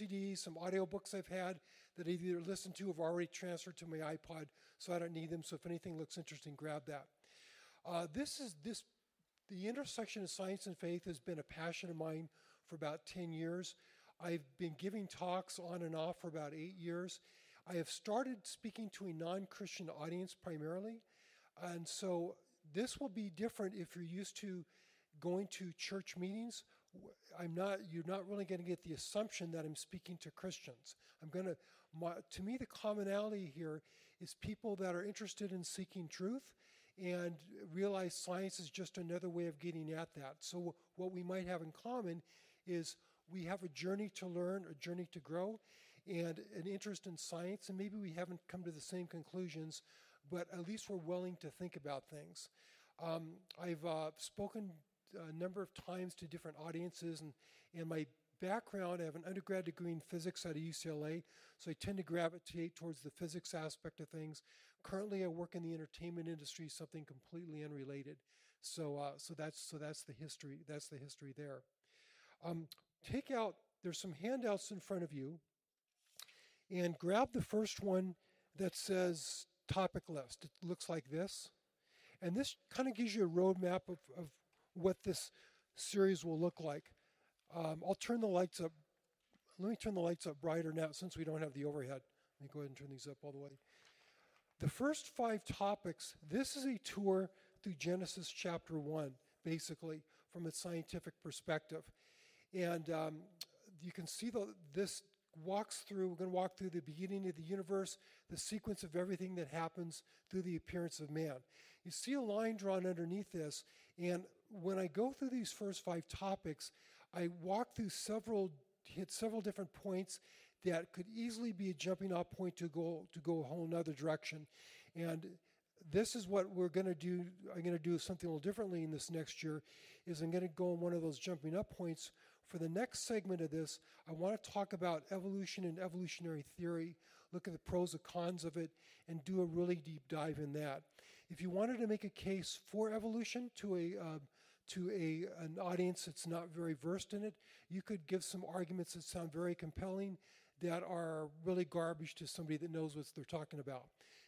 CDs, some audiobooks I've had that I've either listened to or have already transferred to my iPod, so I don't need them. So if anything looks interesting, grab that. Uh, this is this the intersection of science and faith has been a passion of mine for about 10 years. I've been giving talks on and off for about eight years. I have started speaking to a non Christian audience primarily. And so this will be different if you're used to going to church meetings. I'm not, you're not really going to get the assumption that I'm speaking to Christians. I'm going to, to me, the commonality here is people that are interested in seeking truth and realize science is just another way of getting at that. So, what we might have in common is we have a journey to learn, a journey to grow, and an interest in science, and maybe we haven't come to the same conclusions, but at least we're willing to think about things. Um, I've uh, spoken a number of times to different audiences, and, and my background, I have an undergrad degree in physics out of UCLA, so I tend to gravitate towards the physics aspect of things. Currently, I work in the entertainment industry, something completely unrelated. So, uh, so that's so that's the history. That's the history there. Um, take out. There's some handouts in front of you, and grab the first one that says topic list. It looks like this, and this kind of gives you a roadmap of, of what this series will look like. Um, I'll turn the lights up. Let me turn the lights up brighter now since we don't have the overhead. Let me go ahead and turn these up all the way. The first five topics, this is a tour through Genesis chapter 1, basically, from a scientific perspective. And um, you can see the, this walks through, we're going to walk through the beginning of the universe, the sequence of everything that happens through the appearance of man. You see a line drawn underneath this, and when I go through these first five topics, I walk through several, hit several different points that could easily be a jumping off point to go to go a whole nother direction. And this is what we're going to do. I'm going to do something a little differently in this next year. Is I'm going to go on one of those jumping up points. For the next segment of this, I want to talk about evolution and evolutionary theory, look at the pros and cons of it, and do a really deep dive in that. If you wanted to make a case for evolution to a uh, to a, an audience that's not very versed in it, you could give some arguments that sound very compelling that are really garbage to somebody that knows what they're talking about.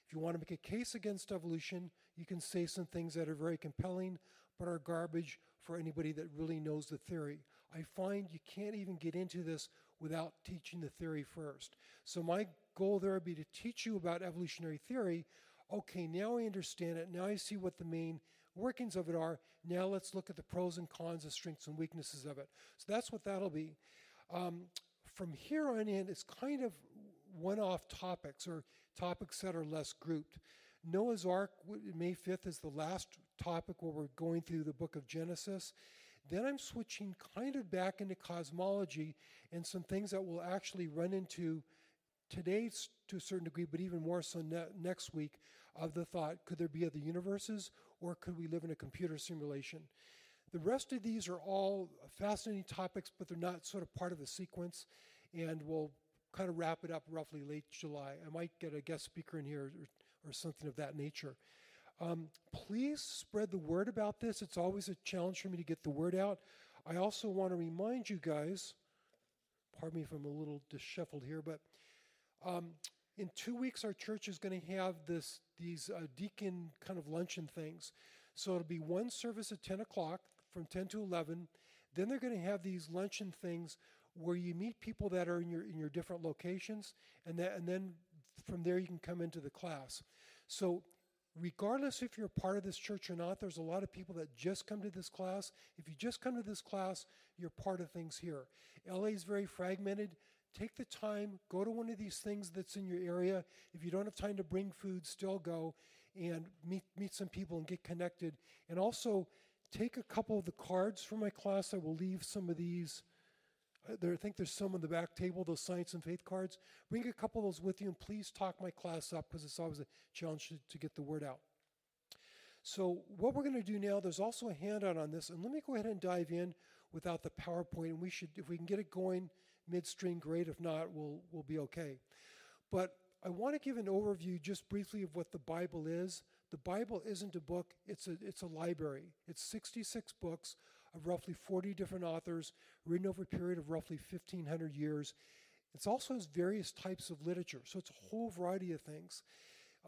If you want to make a case against evolution, you can say some things that are very compelling but are garbage for anybody that really knows the theory. I find you can't even get into this without teaching the theory first. So, my goal there would be to teach you about evolutionary theory. Okay, now I understand it. Now I see what the main workings of it are. Now let's look at the pros and cons, the strengths and weaknesses of it. So that's what that'll be. Um, from here on in, it's kind of one off topics or topics that are less grouped. Noah's Ark, May 5th, is the last topic where we're going through the book of Genesis. Then I'm switching kind of back into cosmology and some things that we'll actually run into today to a certain degree, but even more so ne- next week, of the thought could there be other universes or could we live in a computer simulation? The rest of these are all fascinating topics, but they're not sort of part of the sequence, and we'll kind of wrap it up roughly late July. I might get a guest speaker in here or, or something of that nature. Um, please spread the word about this. It's always a challenge for me to get the word out. I also want to remind you guys, pardon me if I'm a little disheveled here, but um, in two weeks, our church is going to have this these uh, deacon kind of luncheon things. So it'll be one service at 10 o'clock from 10 to 11. Then they're going to have these luncheon things where you meet people that are in your in your different locations, and that and then from there you can come into the class. So regardless if you're part of this church or not, there's a lot of people that just come to this class. If you just come to this class, you're part of things here. LA is very fragmented. Take the time, go to one of these things that's in your area. If you don't have time to bring food, still go and meet, meet some people and get connected. And also, take a couple of the cards from my class. I will leave some of these. Uh, there, I think there's some on the back table, those science and faith cards. Bring a couple of those with you and please talk my class up because it's always a challenge to, to get the word out. So, what we're going to do now, there's also a handout on this, and let me go ahead and dive in without the PowerPoint. And we should, if we can get it going midstream, great. If not, we'll, we'll be okay. But I want to give an overview just briefly of what the Bible is. The Bible isn't a book, it's a, it's a library. It's 66 books of roughly 40 different authors, written over a period of roughly 1,500 years. It also has various types of literature, so it's a whole variety of things.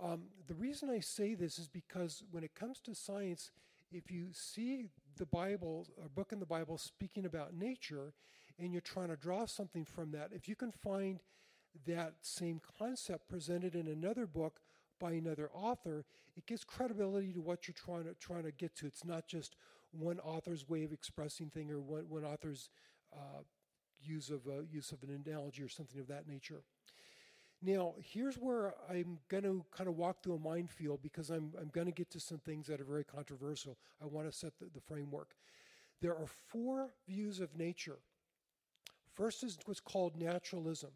Um, the reason I say this is because when it comes to science, if you see the Bible, a book in the Bible speaking about nature, and you're trying to draw something from that, if you can find that same concept presented in another book by another author, it gives credibility to what you're trying to trying to get to. It's not just one author's way of expressing thing or one, one author's uh, use of uh, use of an analogy or something of that nature. Now, here's where I'm going to kind of walk through a minefield because I'm, I'm going to get to some things that are very controversial. I want to set the, the framework. There are four views of nature. First is what's called naturalism.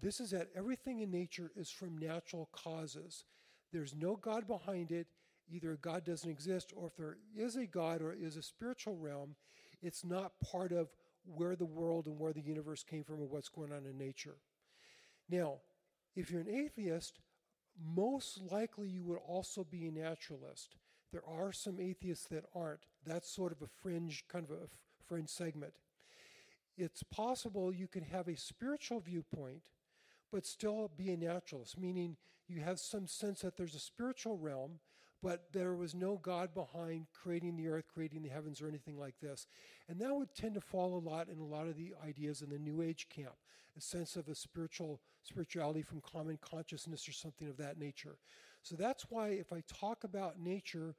This is that everything in nature is from natural causes. There's no God behind it. Either God doesn't exist, or if there is a God or is a spiritual realm, it's not part of where the world and where the universe came from or what's going on in nature. Now, if you're an atheist, most likely you would also be a naturalist. There are some atheists that aren't. That's sort of a fringe, kind of a fringe segment. It's possible you can have a spiritual viewpoint, but still be a naturalist, meaning you have some sense that there's a spiritual realm, but there was no God behind creating the earth, creating the heavens, or anything like this. And that would tend to fall a lot in a lot of the ideas in the New Age camp, a sense of a spiritual spirituality from common consciousness or something of that nature. So that's why if I talk about nature,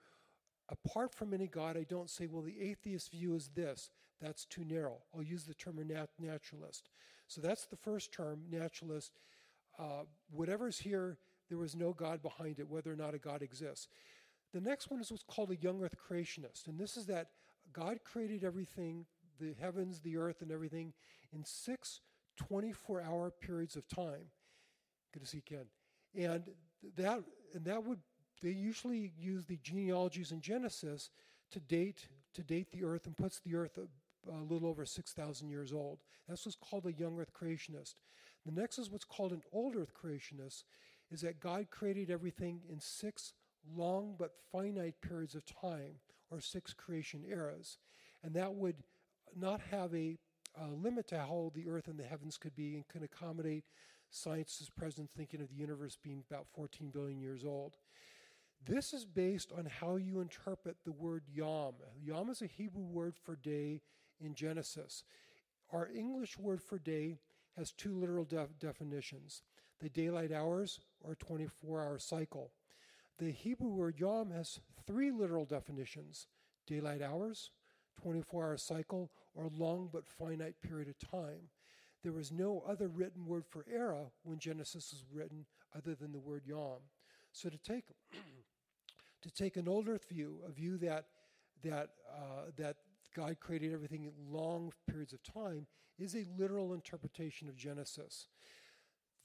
apart from any God, I don't say, well, the atheist view is this. That's too narrow. I'll use the term nat- naturalist. So that's the first term, naturalist. Uh, whatever's here, there was no God behind it, whether or not a God exists. The next one is what's called a young earth creationist. And this is that God created everything, the heavens, the earth, and everything, in six 24 hour periods of time. Good to see Ken. And that, and that would, they usually use the genealogies in Genesis to date, to date the earth and puts the earth a, a little over 6,000 years old. That's what's called a young earth creationist. The next is what's called an old earth creationist, is that God created everything in six long but finite periods of time, or six creation eras. And that would not have a uh, limit to how old the earth and the heavens could be and can accommodate science's present thinking of the universe being about 14 billion years old. This is based on how you interpret the word yom. Yom is a Hebrew word for day in Genesis. Our English word for day has two literal def- definitions the daylight hours or 24 hour cycle. The Hebrew word yom has three literal definitions daylight hours, 24 hour cycle, or long but finite period of time. There was no other written word for era when Genesis was written other than the word yom. So to take to take an old earth view, a view that that uh, that God created everything in long periods of time, is a literal interpretation of Genesis.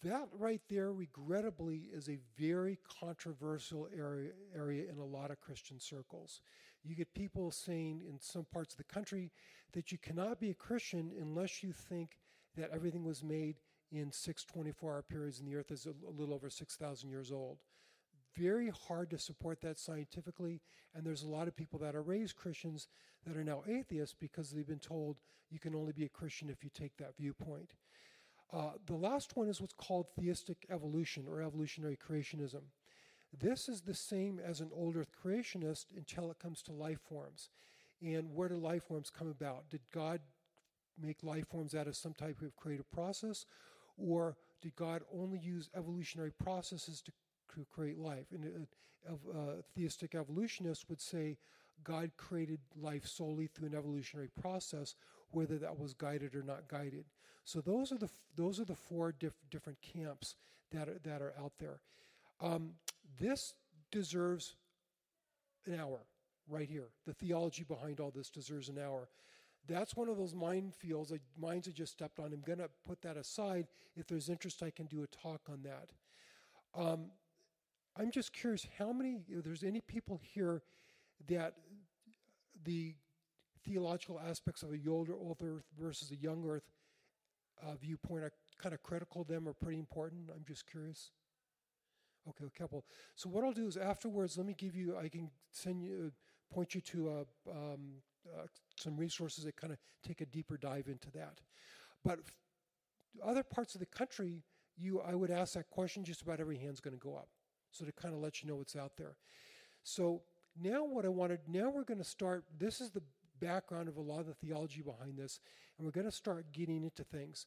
That right there, regrettably, is a very controversial area, area in a lot of Christian circles. You get people saying in some parts of the country that you cannot be a Christian unless you think that everything was made in six 24 hour periods and the earth is a, little over 6,000 years old. Very hard to support that scientifically, and there's a lot of people that are raised Christians that are now atheists because they've been told you can only be a Christian if you take that viewpoint. Uh, the last one is what's called theistic evolution or evolutionary creationism. This is the same as an old earth creationist until it comes to life forms. And where do life forms come about? Did God make life forms out of some type of creative process? Or did God only use evolutionary processes to, to create life? And a, a theistic evolutionist would say God created life solely through an evolutionary process, whether that was guided or not guided. So those are the those are the four diff, different camps that are, that are out there. Um, this deserves an hour right here. The theology behind all this deserves an hour. That's one of those minefields, like mines I just stepped on. I'm going to put that aside. If there's interest, I can do a talk on that. Um, I'm just curious how many, if there's any people here that the theological aspects of a older earth versus a young earth uh, viewpoint are kind of critical to them or pretty important? I'm just curious. Okay, a couple. So what I'll do is afterwards, let me give you. I can send you, point you to uh, um, uh, some resources that kind of take a deeper dive into that. But other parts of the country, you I would ask that question, just about every hand's going to go up. So to kind of let you know what's out there. So now what I wanted, now we're going to start, this is the background of a lot of the theology behind this, and we're going to start getting into things.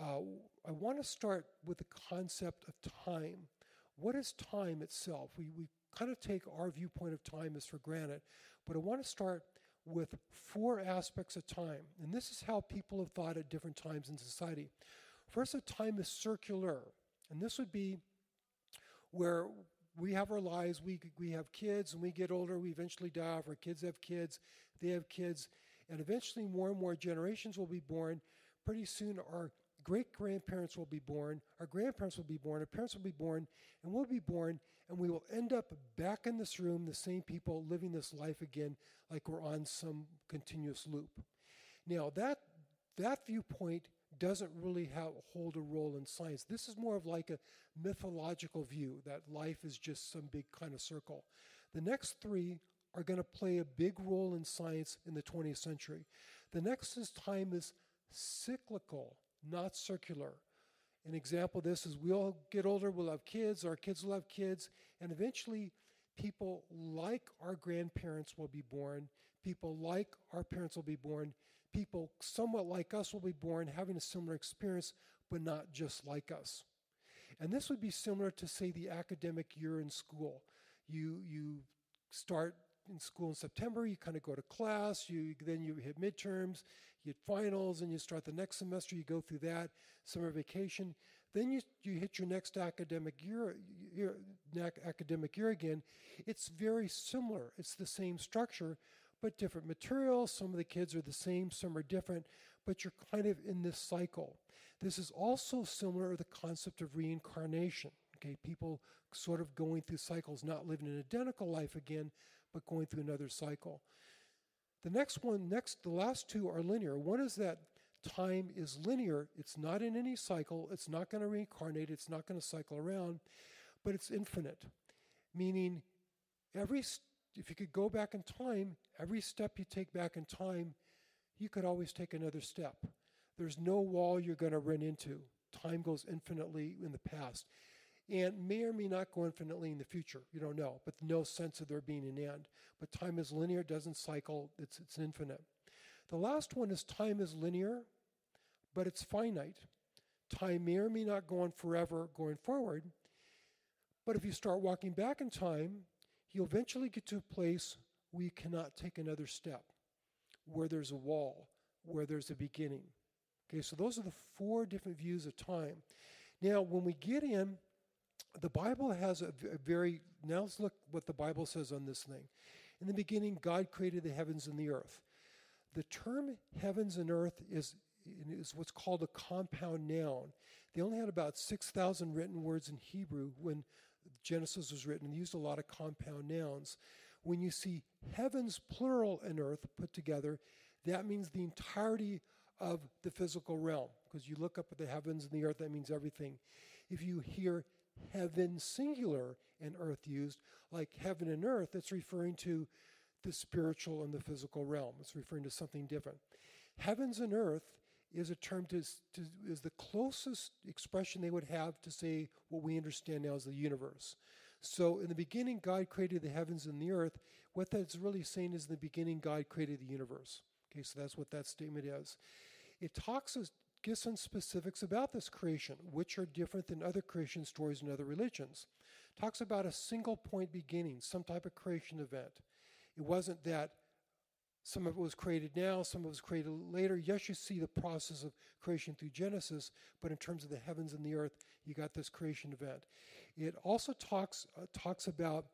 Uh, I want to start with the concept of time. What is time itself? We, we kind of take our viewpoint of time as for granted, but I want to start with four aspects of time. And this is how people have thought at different times in society. First, a time is circular, and this would be where we have our lives, we, we have kids, and we get older, we eventually die off, our kids have kids, they have kids, and eventually more and more generations will be born. Pretty soon, our great grandparents will be born, our grandparents will be born, our parents will be born, and we'll be born, and we will end up back in this room, the same people living this life again, like we're on some continuous loop. Now, that, that viewpoint doesn't really have, hold a role in science. This is more of like a mythological view that life is just some big kind of circle. The next three are going to play a big role in science in the 20th century. The next is time is cyclical, not circular. An example of this is we'll get older, we'll have kids, our kids will have kids, and eventually people like our grandparents will be born, people like our parents will be born, people somewhat like us will be born having a similar experience, but not just like us. And this would be similar to, say, the academic year in school. You, you start in school in September, you kind of go to class, you then you hit midterms, you hit finals, and you start the next semester, you go through that, summer vacation. Then you, you hit your next academic year, year academic year again. It's very similar. It's the same structure, but different materials. Some of the kids are the same, some are different, but you're kind of in this cycle. This is also similar to the concept of reincarnation. Okay, people sort of going through cycles, not living an identical life again, but going through another cycle. The next one, next, the last two are linear. One is that time is linear. It's not in any cycle. It's not going to reincarnate. It's not going to cycle around, but it's infinite, meaning every if you could go back in time, every step you take back in time, you could always take another step. There's no wall you're going to run into. Time goes infinitely in the past and may or may not go infinitely in the future. You don't know, but no sense of there being an end. But time is linear, doesn't cycle, it's, it's infinite. The last one is time is linear, but it's finite. Time may or may not go on forever going forward. But if you start walking back in time, you'll eventually get to a place where you cannot take another step, where there's a wall, where there's a beginning. Okay, so those are the four different views of time. Now, when we get in, the Bible has a, very, now let's look what the Bible says on this thing. In the beginning, God created the heavens and the earth. The term heavens and earth is, is what's called a compound noun. They only had about 6,000 written words in Hebrew when Genesis was written and used a lot of compound nouns. When you see heavens plural and earth put together, that means the entirety of the physical realm. Because you look up at the heavens and the earth, that means everything. If you hear heaven singular and earth used, like heaven and earth, it's referring to the spiritual and the physical realm. It's referring to something different. Heavens and earth is a term to, to, is the closest expression they would have to say what we understand now as the universe. So in the beginning, God created the heavens and the earth. What that's really saying is in the beginning, God created the universe. Okay, so that's what that statement is. It talks gives some specifics about this creation, which are different than other creation stories in other religions. Talks about a single point beginning, some type of creation event. It wasn't that some of it was created now, some of it was created later. Yes, you see the process of creation through Genesis, but in terms of the heavens and the earth, you got this creation event. It also talks uh, talks about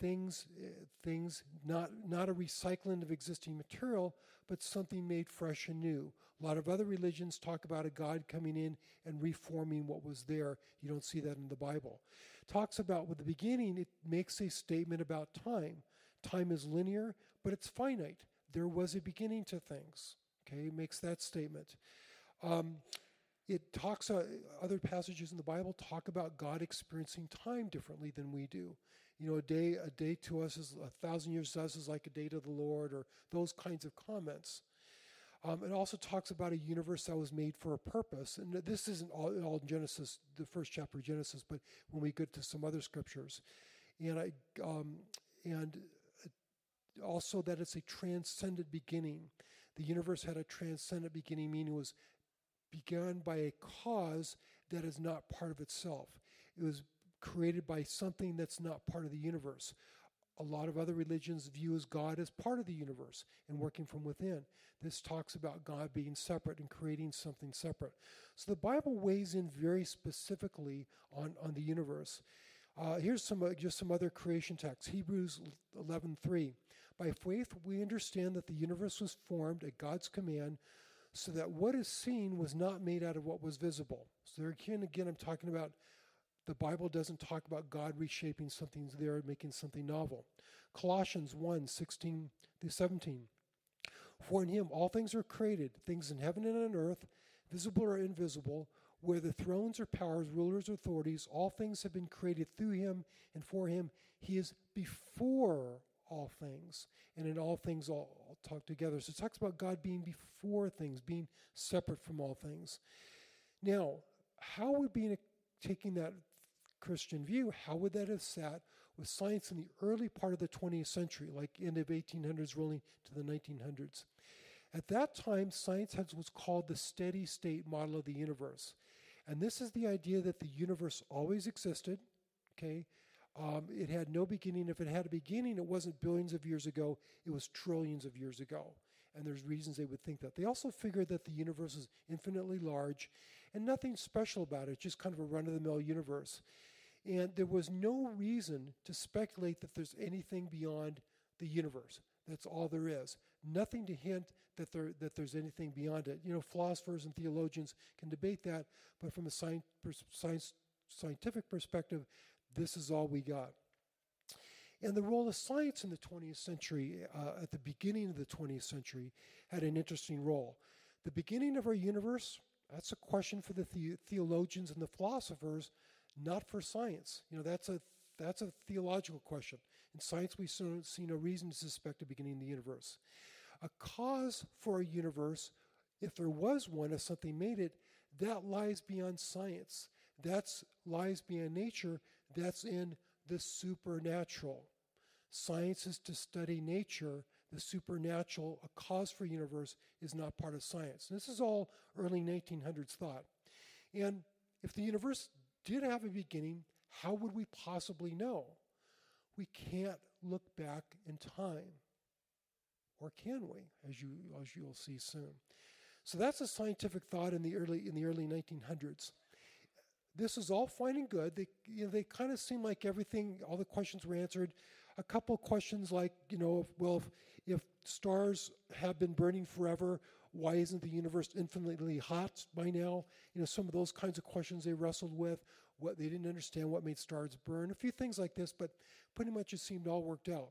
things uh, things not not a recycling of existing material, but something made fresh and new. A lot of other religions talk about a God coming in and reforming what was there. You don't see that in the Bible. Talks about with the beginning, it makes a statement about time. Time is linear, but it's finite. There was a beginning to things. Okay, makes that statement. Um, it talks, uh, other passages in the Bible talk about God experiencing time differently than we do. You know, a day, a day to us is a thousand years to us is like a day to the Lord, or those kinds of comments. Um, it also talks about a universe that was made for a purpose. And this isn't all, all in Genesis, the first chapter of Genesis, but when we get to some other scriptures. And, I, um, and also that it's a transcendent beginning. The universe had a transcendent beginning, meaning it was begun by a cause that is not part of itself. It was created by something that's not part of the universe. A lot of other religions view as God as part of the universe and working from within. This talks about God being separate and creating something separate. So the Bible weighs in very specifically on, on the universe. Uh, here's some uh, just some other creation texts. Hebrews 11:3. By faith we understand that the universe was formed at God's command, so that what is seen was not made out of what was visible. So there again, again, I'm talking about the Bible doesn't talk about God reshaping something there, making something novel. Colossians 1 16 through 17. For in him all things are created, things in heaven and on earth, visible or invisible, whether the thrones or powers, rulers or authorities, all things have been created through him and for him. He is before all things, and in all things all, all talk together. So it talks about God being before things, being separate from all things. Now, how would being taking that Christian view, how would that have sat with science in the early part of the 20th century, like end of 1800s rolling to the 1900s? At that time, science has what's called the steady state model of the universe. And this is the idea that the universe always existed, okay? Um, it had no beginning. If it had a beginning, it wasn't billions of years ago, it was trillions of years ago. And there's reasons they would think that. They also figured that the universe is infinitely large and nothing special about it, just kind of a run of the mill universe. And there was no reason to speculate that there's anything beyond the universe. That's all there is. Nothing to hint that there that there's anything beyond it. You know, philosophers and theologians can debate that, but from a science, science scientific perspective, this is all we got. And the role of science in the 20th century, uh, at the beginning of the 20th century, had an interesting role. The beginning of our universe, that's a question for the, the theologians and the philosophers not for science. You know, that's a that's a theological question. In science, we see no reason to suspect a beginning of the universe. A cause for a universe, if there was one, if something made it, that lies beyond science. That lies beyond nature. That's in the supernatural. Science is to study nature. The supernatural, a cause for universe, is not part of science. And this is all early 1900s thought. And if the universe did have a beginning, how would we possibly know? We can't look back in time. Or can we, as you as you'll see soon. So that's a scientific thought in the early in the early 1900s. This is all fine and good. They you know, they kind of seem like everything, all the questions were answered. A couple questions like, you know, if, well, if, if stars have been burning forever, why isn't the universe infinitely hot by now? You know, some of those kinds of questions they wrestled with. What they didn't understand what made stars burn, a few things like this, but pretty much it seemed all worked out.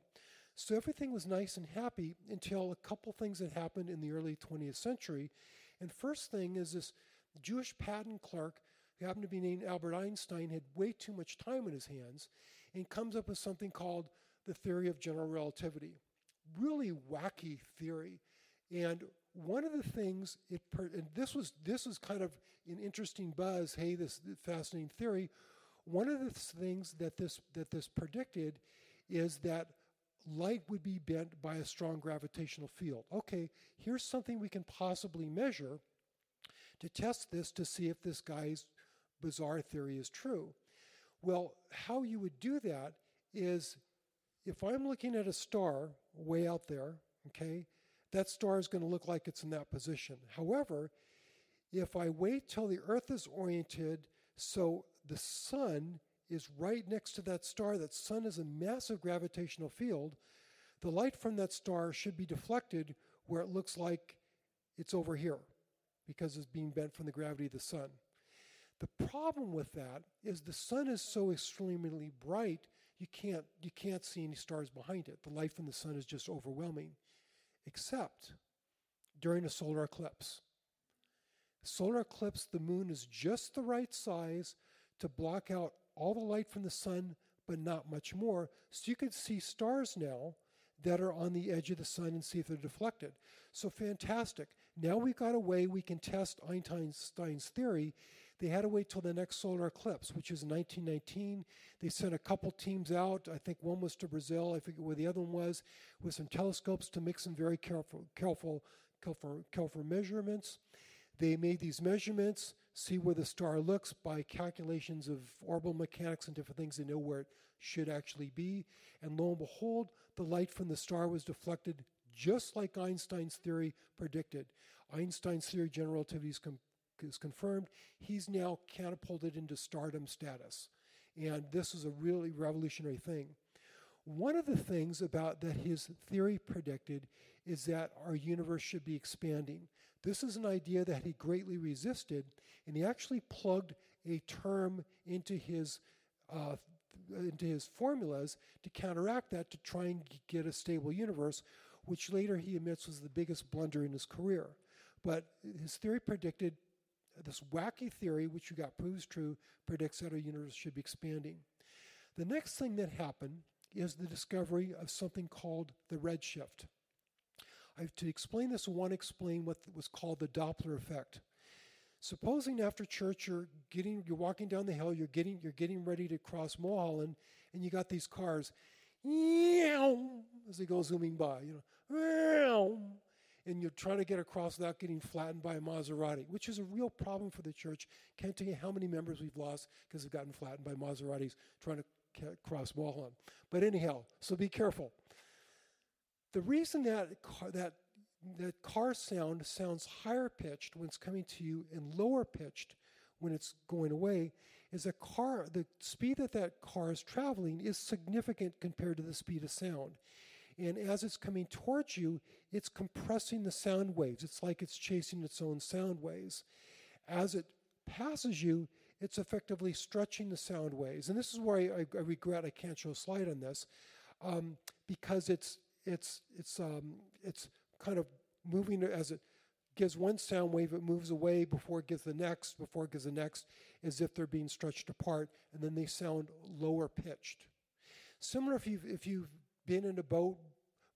So everything was nice and happy until a couple things that happened in the early 20th century. And first thing is this Jewish patent clerk who happened to be named Albert Einstein had way too much time in his hands and comes up with something called the theory of general relativity. Really wacky theory. And one of the things it and this was this was kind of an interesting buzz. Hey, this fascinating theory. One of the things that this that this predicted is that light would be bent by a strong gravitational field. Okay, here's something we can possibly measure to test this to see if this guy's bizarre theory is true. Well, how you would do that is if I'm looking at a star way out there, okay, that star is going to look like it's in that position. However, if I wait till the Earth is oriented so the sun is right next to that star, that sun is a massive gravitational field, the light from that star should be deflected where it looks like it's over here because it's being bent from the gravity of the sun. The problem with that is the sun is so extremely bright you can't you can't see any stars behind it. The light from the sun is just overwhelming except during a solar eclipse. Solar eclipse, the moon is just the right size to block out all the light from the sun, but not much more. So you can see stars now that are on the edge of the sun and see if they're deflected. So fantastic. Now we've got a way we can test Einstein's theory. They had to wait till the next solar eclipse, which is 1919. They sent a couple teams out. I think one was to Brazil. I forget where the other one was, with some telescopes to make some very careful, careful, careful, careful measurements. They made these measurements, see where the star looks by calculations of orbital mechanics and different things. They know where it should actually be. And lo and behold, the light from the star was deflected just like Einstein's theory predicted. Einstein's theory of general relativity is, com- is confirmed. He's now catapulted into stardom status. And this is a really revolutionary thing. One of the things about that his theory predicted is that our universe should be expanding. This is an idea that he greatly resisted, and he actually plugged a term into his uh, into his formulas to counteract that to try and get a stable universe, which later he admits was the biggest blunder in his career. But his theory predicted this wacky theory, which you got proves true, predicts that our universe should be expanding. The next thing that happened is the discovery of something called the redshift. I, to explain this, I want to explain what was called the Doppler effect. Supposing after church you're getting you're walking down the hill, you're getting you're getting ready to cross Mulholland, and you got these cars, as they go zooming by, you know, and you're trying to get across without getting flattened by a Maserati, which is a real problem for the church. Can't tell you how many members we've lost because they've gotten flattened by Maseratis trying to cross Mulholland. But anyhow, so be careful. The reason that car, that that car sound sounds higher pitched when it's coming to you and lower pitched when it's going away is a car the speed that that car is traveling is significant compared to the speed of sound and as it's coming towards you it's compressing the sound waves. It's like it's chasing its own sound waves. As it passes you it's effectively stretching the sound waves. And this is where i, I, I regret i can't show a slide on this um, because it's it's it's um, it's kind of moving as it gives one sound wave, it moves away before it gives the next, before it gives the next, as if they're being stretched apart, and then they sound lower pitched. Similar if you've, if you've been in a boat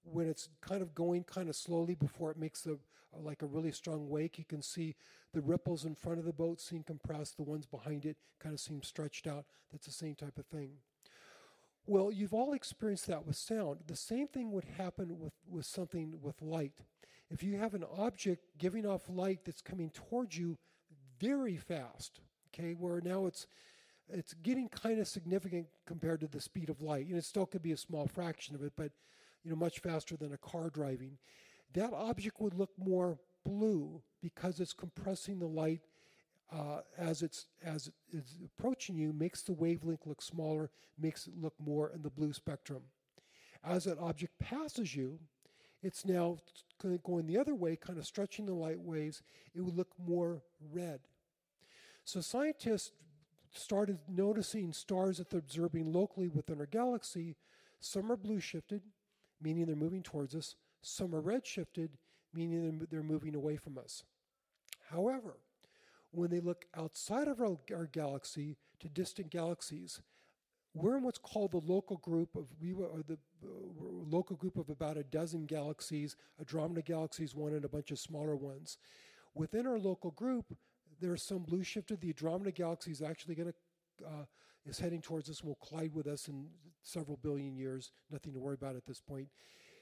when it's kind of going kind of slowly before it makes a, like a really strong wake, you can see the ripples in front of the boat seem compressed, the ones behind it kind of seem stretched out. That's the same type of thing. Well, you've all experienced that with sound. The same thing would happen with, with something with light. If you have an object giving off light that's coming towards you very fast, okay, where now it's it's getting kind of significant compared to the speed of light. And it still could be a small fraction of it, but you know, much faster than a car driving. That object would look more blue because it's compressing the light uh, as it's as it's approaching you, makes the wavelength look smaller, makes it look more in the blue spectrum. As that object passes you, it's now going the other way, kind of stretching the light waves. It would look more red. So scientists started noticing stars that they're observing locally within our galaxy. Some are blue shifted, meaning they're moving towards us. Some are red shifted, meaning they're moving away from us. However, when they look outside of our, our galaxy to distant galaxies, we're in what's called the local group of we were the uh, local group of about a dozen galaxies. Andromeda galaxies, one, and a bunch of smaller ones. Within our local group, there are some blue shifted. The Andromeda galaxy is actually going to uh, is heading towards us and will collide with us in several billion years. Nothing to worry about at this point.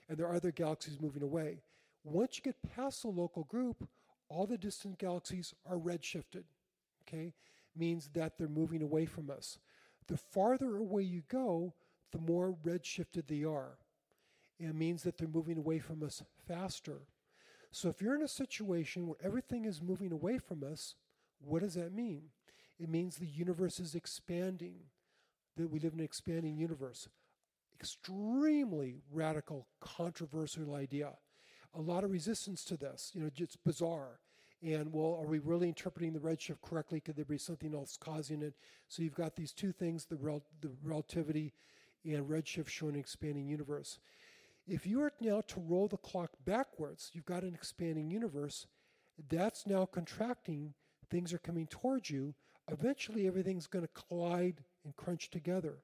And there are other galaxies moving away. Once you get past the local group, all the distant galaxies are redshifted. Okay, means that they're moving away from us. The farther away you go, the more redshifted they are. It means that they're moving away from us faster. So if you're in a situation where everything is moving away from us, what does that mean? It means the universe is expanding, that we live in an expanding universe. Extremely radical, controversial idea. A lot of resistance to this. You know, it's bizarre. And well, are we really interpreting the redshift correctly? Could there be something else causing it? So you've got these two things: the, rel- the relativity and redshift showing an expanding universe. If you are now to roll the clock backwards, you've got an expanding universe. That's now contracting. Things are coming towards you. Eventually, everything's going to collide and crunch together.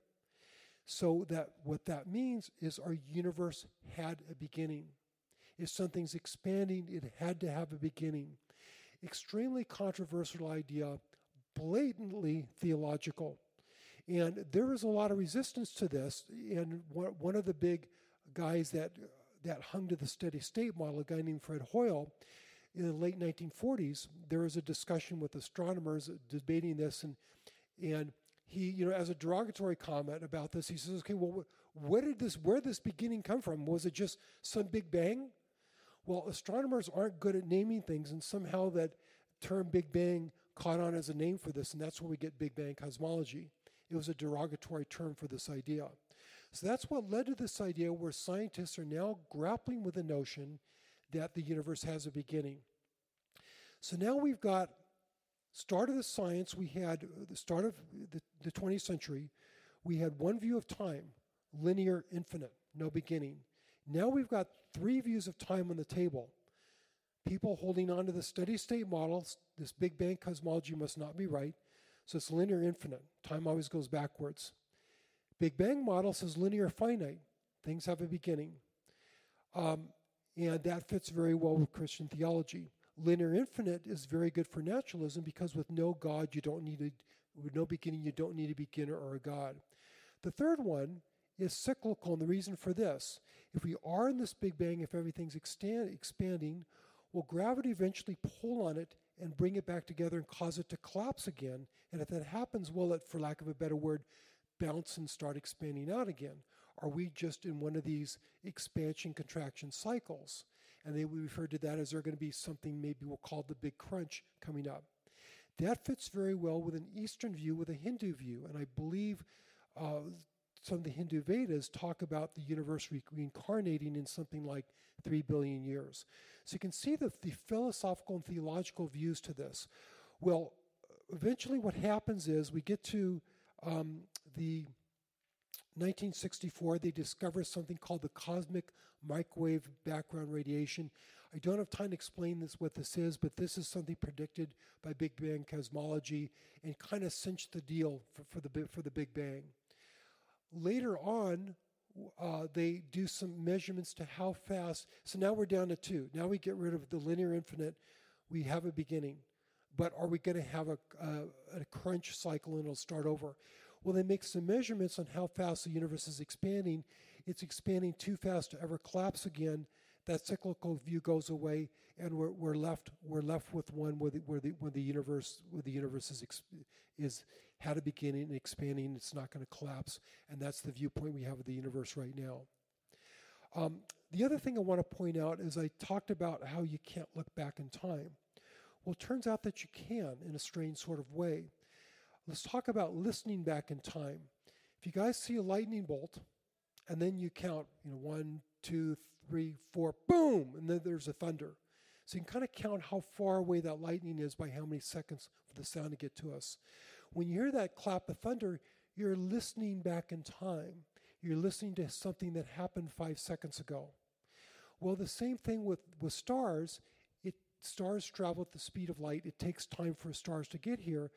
So that what that means is our universe had a beginning. If something's expanding, it had to have a beginning. Extremely controversial idea, blatantly theological. And there is a lot of resistance to this. And one of the big guys that that hung to the steady state model, a guy named Fred Hoyle, in the late 1940s, there was a discussion with astronomers debating this, and and he, you know, as a derogatory comment about this, he says, "Okay, well, where did this, where did this beginning come from? Was it just some big bang?" Well, astronomers aren't good at naming things, and somehow that term Big Bang caught on as a name for this, and that's where we get Big Bang cosmology. It was a derogatory term for this idea. So that's what led to this idea where scientists are now grappling with the notion that the universe has a beginning. So now we've got start of the science, we had the start of the, the 20th century, we had one view of time, linear, infinite, no beginning. Now we've got three views of time on the table. People holding on to the steady state models, this Big Bang cosmology must not be right. So it's linear infinite. Time always goes backwards. Big Bang model says linear finite. Things have a beginning. Um, and that fits very well with Christian theology. Linear infinite is very good for naturalism because with no God, you don't need a, with no beginning, you don't need a beginner or a God. The third one is cyclical, and the reason for this, if we are in this Big Bang, if everything's extend, expanding, will gravity eventually pull on it and bring it back together and cause it to collapse again? And if that happens, will it, for lack of a better word, bounce and start expanding out again? Are we just in one of these expansion contraction cycles? And they refer to that as there going to be something maybe we'll call the big crunch coming up. That fits very well with an Eastern view, with a Hindu view. And I believe uh, some of the Hindu Vedas talk about the universe reincarnating in something like 3 billion years. So you can see the, the philosophical and theological views to this. Well, eventually, what happens is we get to um, the 1964, they discover something called the cosmic microwave background radiation. I don't have time to explain this what this is, but this is something predicted by Big Bang cosmology and kind of cinched the deal for, for the for the Big Bang. Later on, uh, they do some measurements to how fast. So now we're down to two. Now we get rid of the linear infinite. We have a beginning, but are we going to have a, a, a crunch cycle and it'll start over? Well, they make some measurements on how fast the universe is expanding. It's expanding too fast to ever collapse again. That cyclical view goes away, and we're, we're left we're left with one where the, where the, where the universe where the universe is is had a beginning and expanding. It's not going to collapse, and that's the viewpoint we have of the universe right now. Um, the other thing I want to point out is I talked about how you can't look back in time. Well, it turns out that you can in a strange sort of way. Let's talk about listening back in time. If you guys see a lightning bolt, and then you count, you know, one, two, three, four, boom, and then there's a thunder. So you can kind of count how far away that lightning is by how many seconds for the sound to get to us. When you hear that clap of thunder, you're listening back in time. You're listening to something that happened five seconds ago. Well, the same thing with, with stars. It stars travel at the speed of light. It takes time for stars to get here.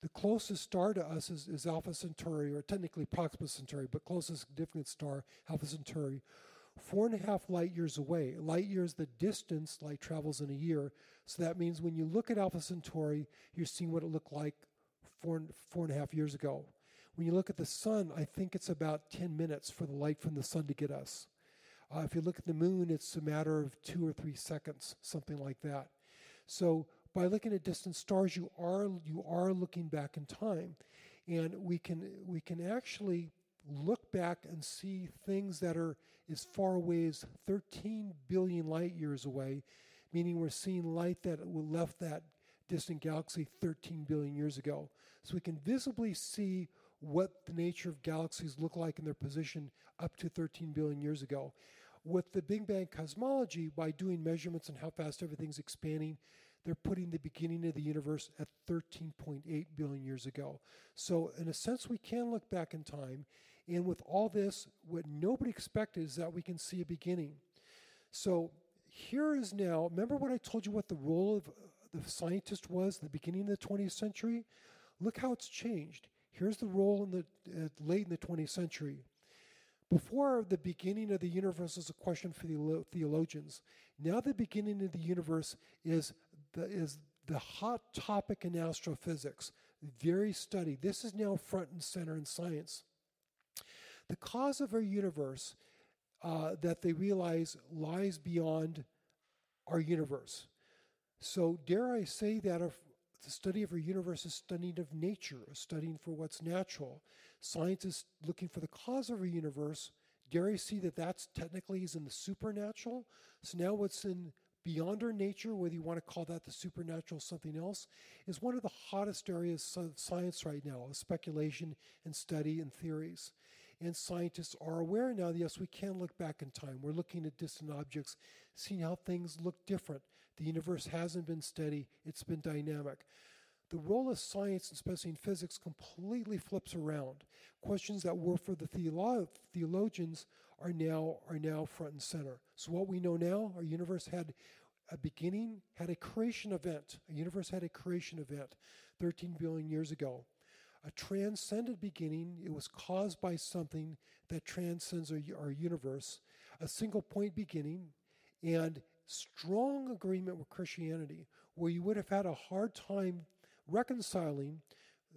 The closest star to us is, is Alpha Centauri, or technically Proxima Centauri, but closest significant star, Alpha Centauri, four and a half light years away. Light years the distance light travels in a year. So that means when you look at Alpha Centauri, you're seeing what it looked like four, four and a half years ago. When you look at the sun, I think it's about 10 minutes for the light from the sun to get us. Uh, if you look at the moon, it's a matter of two or three seconds, something like that. So by looking at distant stars, you are you are looking back in time, and we can we can actually look back and see things that are as far away as 13 billion light years away, meaning we're seeing light that left that distant galaxy 13 billion years ago. So we can visibly see what the nature of galaxies look like in their position up to 13 billion years ago. With the Big Bang cosmology, by doing measurements on how fast everything's expanding, they're putting the beginning of the universe at 13.8 billion years ago. So, in a sense, we can look back in time. And with all this, what nobody expected is that we can see a beginning. So, here is now, remember what I told you what the role of the scientist was the beginning of the 20th century? Look how it's changed. Here's the role in the uh, late in the 20th century. Before the beginning of the universe is a question for the theologians. Now the beginning of the universe is the, is the hot topic in astrophysics, very studied. This is now front and center in science. The cause of our universe uh, that they realize lies beyond our universe. So, dare I say that if the study of our universe is studying of nature, studying for what's natural. Science is looking for the cause of our universe. Dare I see that that's technically is in the supernatural? So now what's in beyond our nature, whether you want to call that the supernatural something else, is one of the hottest areas of science right now, of speculation and study and theories. And scientists are aware now that yes, we can look back in time. We're looking at distant objects, seeing how things look different. The universe hasn't been steady, it's been dynamic. The role of science, especially in physics, completely flips around. Questions that were for the theolo- theologians are now are now front and center. So what we know now, our universe had a beginning, had a creation event. A universe had a creation event 13 billion years ago a transcendent beginning. It was caused by something that transcends our, our universe, a single point beginning, and strong agreement with Christianity, where you would have had a hard time reconciling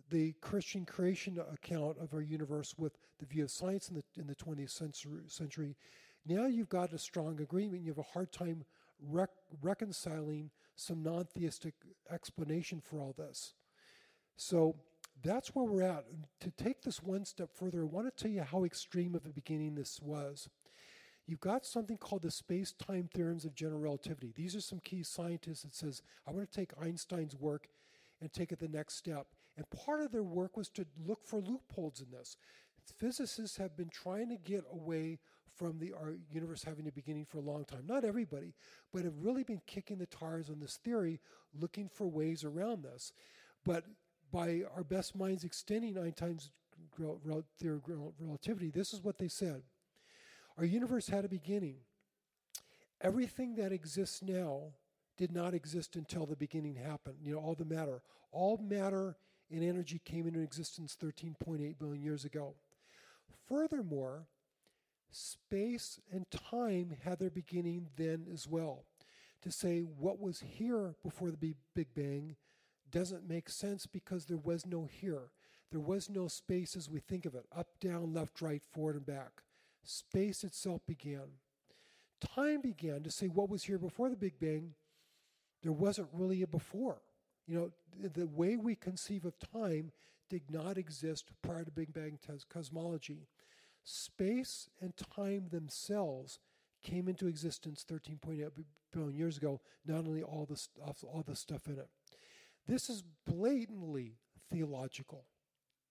the Christian creation account of our universe with the view of science in the, in the 20th century, century. Now you've got a strong agreement. You have a hard time rec- reconciling some non theistic explanation for all this. So that's where we're at. To take this one step further, I want to tell you how extreme of a beginning this was. You've got something called the space-time theorems of general relativity. These are some key scientists that says, I want to take Einstein's work and take it the next step. And part of their work was to look for loopholes in this. Physicists have been trying to get away from the our universe having a beginning for a long time. Not everybody, but have really been kicking the tires on this theory, looking for ways around this. But by our best minds extending Einstein's theory of relativity, this is what they said. Our universe had a beginning. Everything that exists now did not exist until the beginning happened. You know, all the matter. All matter and energy came into existence 13.8 billion years ago. Furthermore, space and time had their beginning then as well. To say what was here before the Big Bang doesn't make sense because there was no here. There was no space as we think of it up, down, left, right, forward, and back. Space itself began. Time began to say what was here before the Big Bang. There wasn't really a before. You know, the way we conceive of time did not exist prior to Big Bang cosmology. Space and time themselves came into existence 13.8 billion years ago, not only all the, all the stuff in it. This is blatantly theological.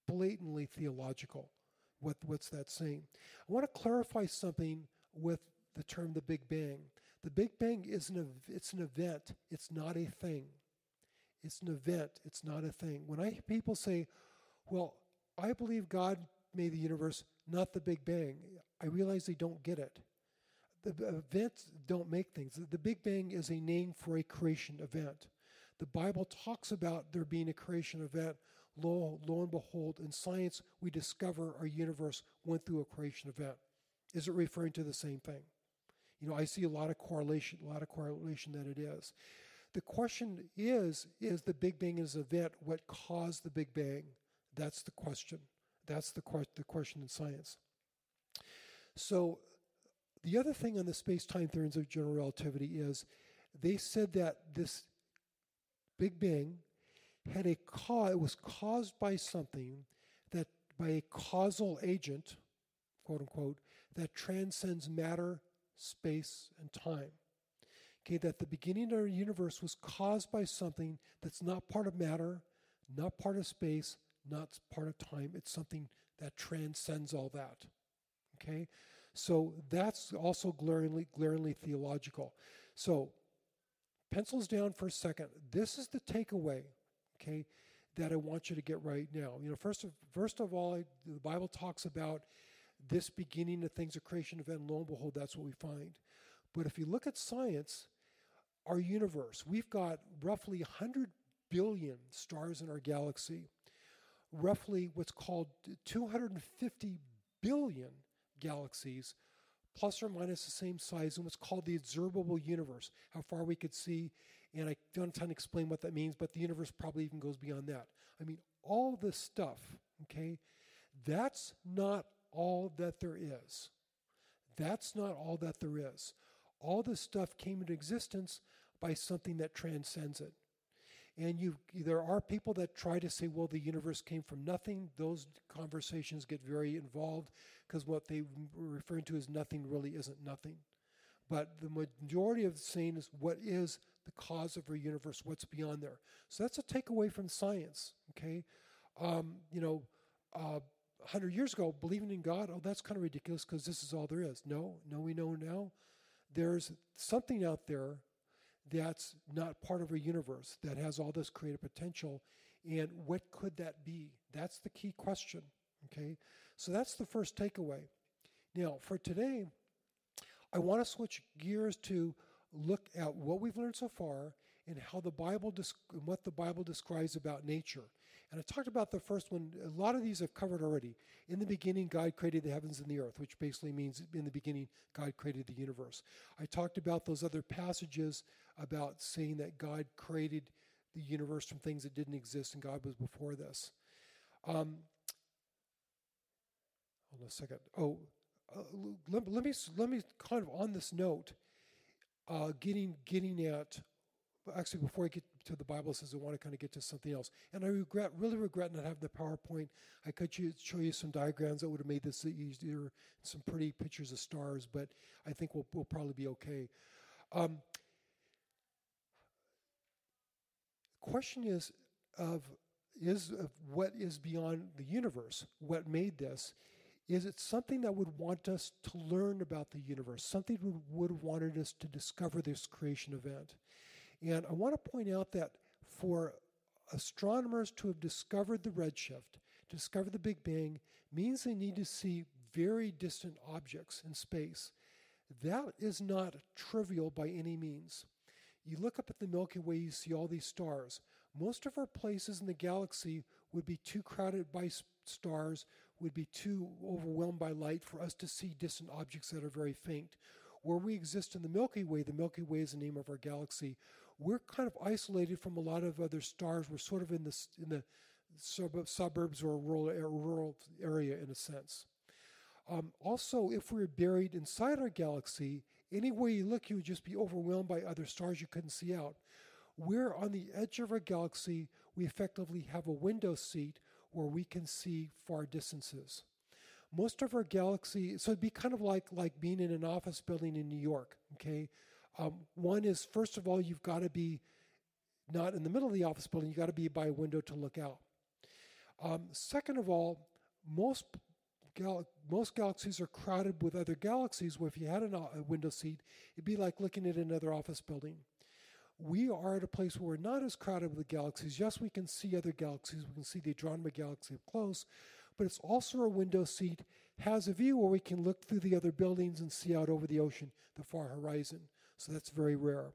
Blatantly theological. What, what's that saying? I want to clarify something with the term the Big Bang. The Big Bang is an, it's an event, it's not a thing. It's an event, it's not a thing. When I hear people say, well, I believe God made the universe, not the Big Bang, I realize they don't get it. The events don't make things. The Big Bang is a name for a creation event. The Bible talks about there being a creation event. Lo, lo and behold, in science, we discover our universe went through a creation event. Is it referring to the same thing? You know, I see a lot of correlation, a lot of correlation that it is. The question is, is the Big Bang is an event what caused the Big Bang? That's the question. That's the, que- the question in science. So the other thing on the space-time theories of general relativity is they said that this Big Bang had a cause, it was caused by something that, by a causal agent, quote unquote, that transcends matter, space, and time. Okay, that the beginning of our universe was caused by something that's not part of matter, not part of space, not part of time. It's something that transcends all that. Okay, so that's also glaringly, glaringly theological. So pencils down for a second. This is the takeaway, okay, that I want you to get right now. You know, first of, first of all, I, the Bible talks about this beginning of things, a creation event, and lo and behold, that's what we find. But if you look at science, our universe, we've got roughly 100 billion stars in our galaxy. Roughly what's called 250 billion galaxies, plus or minus the same size in what's called the observable universe, how far we could see. And I don't time to explain what that means, but the universe probably even goes beyond that. I mean, all this stuff, okay, that's not all that there is. That's not all that there is. All this stuff came into existence by something that transcends it. And you, there are people that try to say, well, the universe came from nothing. Those conversations get very involved because what they were referring to as nothing really isn't nothing. But the majority of the saying is what is the cause of our universe, what's beyond there. So that's a takeaway from science, okay? Um, you know, uh, 100 years ago, believing in God, oh, that's kind of ridiculous because this is all there is. No, no, we know now there's something out there that's not part of a universe that has all this creative potential. And what could that be? That's the key question. Okay, so that's the first takeaway. Now, for today, I want to switch gears to look at what we've learned so far and how the Bible what the Bible describes about nature. And I talked about the first one. A lot of these I've covered already. In the beginning, God created the heavens and the earth, which basically means in the beginning, God created the universe. I talked about those other passages about saying that God created the universe from things that didn't exist and God was before this. Um, hold on a second. Oh, uh, let, let, me let me kind of on this note, uh, getting getting at actually before I get to the Bible says I want to kind of get to something else. And I regret, really regret not having the PowerPoint. I could show you some diagrams that would have made this easier, some pretty pictures of stars, but I think we'll, we'll probably be okay. Um, question is of is of what is beyond the universe, what made this. Is it something that would want us to learn about the universe, something would, would have wanted us to discover this creation event? And I want to point out that for astronomers to have discovered the redshift, to discover the Big Bang, means they need to see very distant objects in space. That is not trivial by any means. You look up at the Milky Way, you see all these stars. Most of our places in the galaxy would be too crowded by stars, would be too overwhelmed by light for us to see distant objects that are very faint. Where we exist in the Milky Way, the Milky Way is the name of our galaxy, we're kind of isolated from a lot of other stars. We're sort of in the in the suburbs or rural rural area in a sense. Um, also, if we were buried inside our galaxy, any way you look, you would just be overwhelmed by other stars you couldn't see out. We're on the edge of our galaxy. We effectively have a window seat where we can see far distances. Most of our galaxy, so it'd be kind of like like being in an office building in New York. Okay, um, one is, first of all, you've got to be not in the middle of the office building, you've got to be by a window to look out. Um, second of all, most gal- most galaxies are crowded with other galaxies. Where if you had an, a window seat, it'd be like looking at another office building. We are at a place where we're not as crowded with galaxies. Yes, we can see other galaxies. We can see the Andromeda galaxy up close, but it's also a window seat, has a view where we can look through the other buildings and see out over the ocean, the far horizon so that's very rare.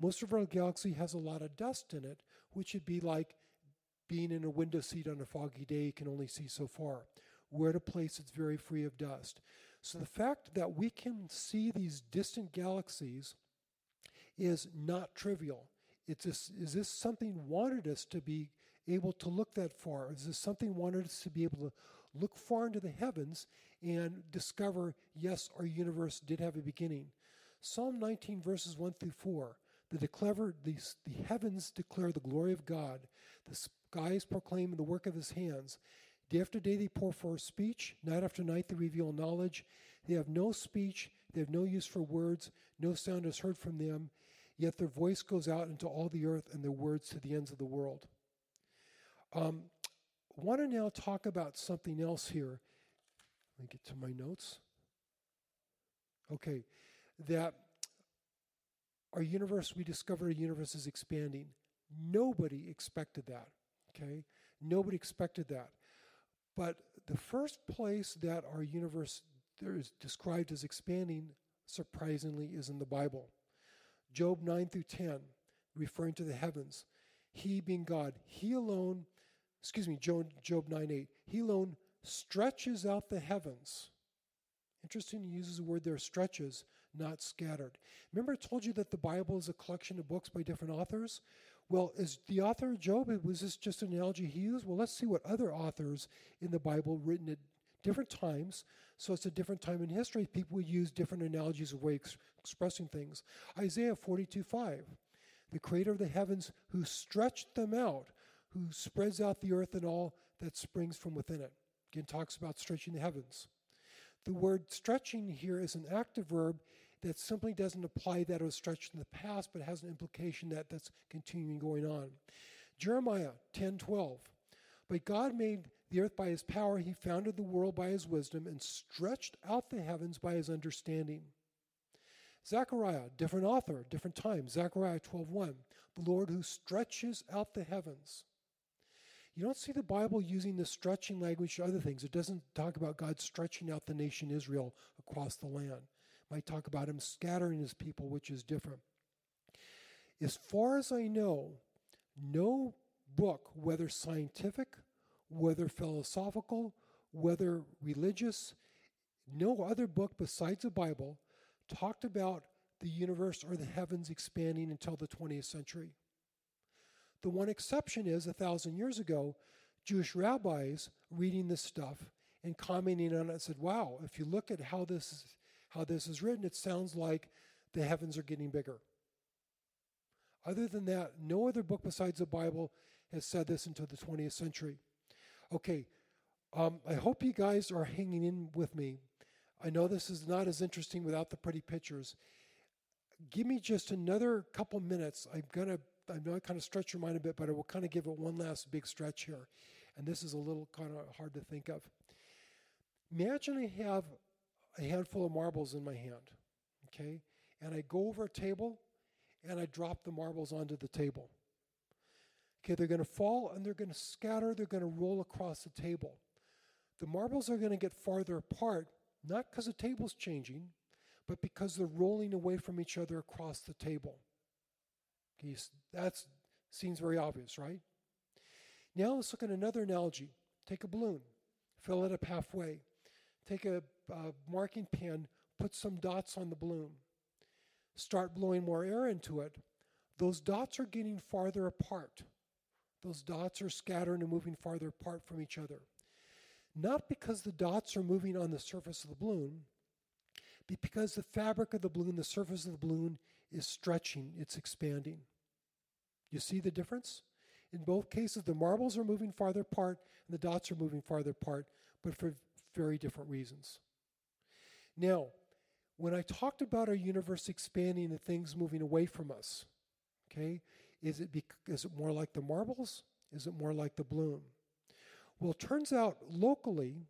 Most of our galaxy has a lot of dust in it, which would be like being in a window seat on a foggy day, you can only see so far. We're at a place that's very free of dust. So the fact that we can see these distant galaxies is not trivial. It's this, is this something wanted us to be able to look that far? Is this something wanted us to be able to look far into the heavens and discover, yes, our universe did have a beginning? Psalm 19, verses 1 through 4. The, declare, the, the heavens declare the glory of God, the skies proclaim the work of his hands. Day after day they pour forth speech, night after night they reveal knowledge. They have no speech, they have no use for words, no sound is heard from them, yet their voice goes out into all the earth and their words to the ends of the world. Um, I want to now talk about something else here. Let me get to my notes. Okay, that our universe, we discover a universe is expanding. Nobody expected that, okay? Nobody expected that. But the first place that our universe is described as expanding, surprisingly, is in the Bible. Job 9 through 10, referring to the heavens. He being God, He alone excuse me, Job, Job 9 8. He alone stretches out the heavens. Interesting, he uses the word there, stretches, not scattered. Remember, I told you that the Bible is a collection of books by different authors? Well, is the author of Job, was this just an analogy he used? Well, let's see what other authors in the Bible written at different times. So it's a different time in history. People would use different analogies of way ex- expressing things. Isaiah 42 5. The creator of the heavens who stretched them out, who spreads out the earth and all that springs from within it. Again, talks about stretching the heavens. The word stretching here is an active verb that simply doesn't apply that it was stretched in the past, but has an implication that that's continuing going on. Jeremiah 10:12. But God made the earth by his power, he founded the world by his wisdom, and stretched out the heavens by his understanding. Zechariah, different author, different time. Zechariah 12:1. The Lord who stretches out the heavens. You don't see the Bible using the stretching language to other things. It doesn't talk about God stretching out the nation Israel across the land. It might talk about him scattering his people, which is different. As far as I know, no book, whether scientific, whether philosophical, whether religious, no other book besides the Bible talked about the universe or the heavens expanding until the 20th century. The one exception is a thousand years ago, Jewish rabbis reading this stuff and commenting on it said, "Wow, if you look at how this is, how this is written, it sounds like the heavens are getting bigger." Other than that, no other book besides the Bible has said this until the 20th century. Okay, um, I hope you guys are hanging in with me. I know this is not as interesting without the pretty pictures. Give me just another couple minutes. I'm gonna I know I kind of stretch your mind a bit, but I will kind of give it one last big stretch here. And this is a little kind of hard to think of. Imagine I have a handful of marbles in my hand, okay? And I go over a table and I drop the marbles onto the table. Okay, they're going to fall and they're going to scatter, they're going to roll across the table. The marbles are going to get farther apart, not because the table's changing, but because they're rolling away from each other across the table. That seems very obvious, right? Now let's look at another analogy. Take a balloon, fill it up halfway. Take a, a marking pen, put some dots on the balloon. Start blowing more air into it. Those dots are getting farther apart. Those dots are scattering and moving farther apart from each other. Not because the dots are moving on the surface of the balloon, but because the fabric of the balloon, the surface of the balloon, is stretching, it's expanding. You see the difference? In both cases, the marbles are moving farther apart and the dots are moving farther apart, but for very different reasons. Now, when I talked about our universe expanding and things moving away from us, okay, is it, bec- is it more like the marbles? Is it more like the bloom? Well, it turns out locally,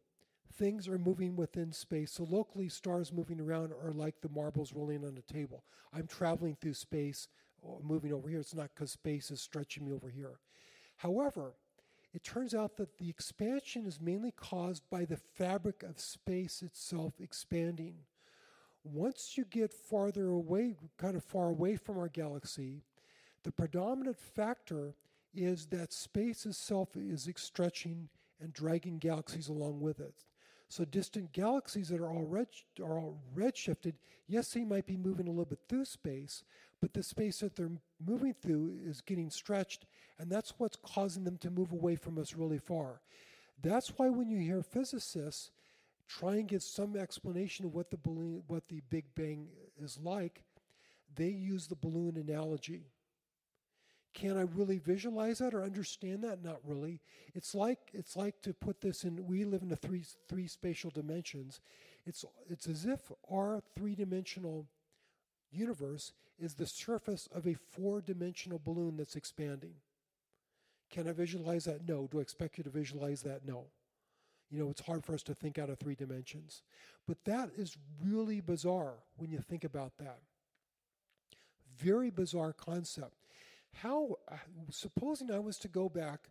things are moving within space. So locally, stars moving around are like the marbles rolling on a table. I'm traveling through space, uh, moving over here. It's not because space is stretching me over here. However, it turns out that the expansion is mainly caused by the fabric of space itself expanding. Once you get farther away, kind of far away from our galaxy, the predominant factor is that space itself is stretching and dragging galaxies along with it. So distant galaxies that are all, red, are all redshifted, yes, they might be moving a little bit through space, but the space that they're moving through is getting stretched, and that's what's causing them to move away from us really far. That's why when you hear physicists try and get some explanation of what the balloon, what the Big Bang is like, they use the balloon analogy. Can I really visualize that or understand that? Not really. It's like it's like to put this in. We live in the three three spatial dimensions. It's it's as if our three dimensional universe is the surface of a four dimensional balloon that's expanding. Can I visualize that? No. Do I expect you to visualize that? No. You know, it's hard for us to think out of three dimensions. But that is really bizarre when you think about that. Very bizarre concept how, supposing I was to go back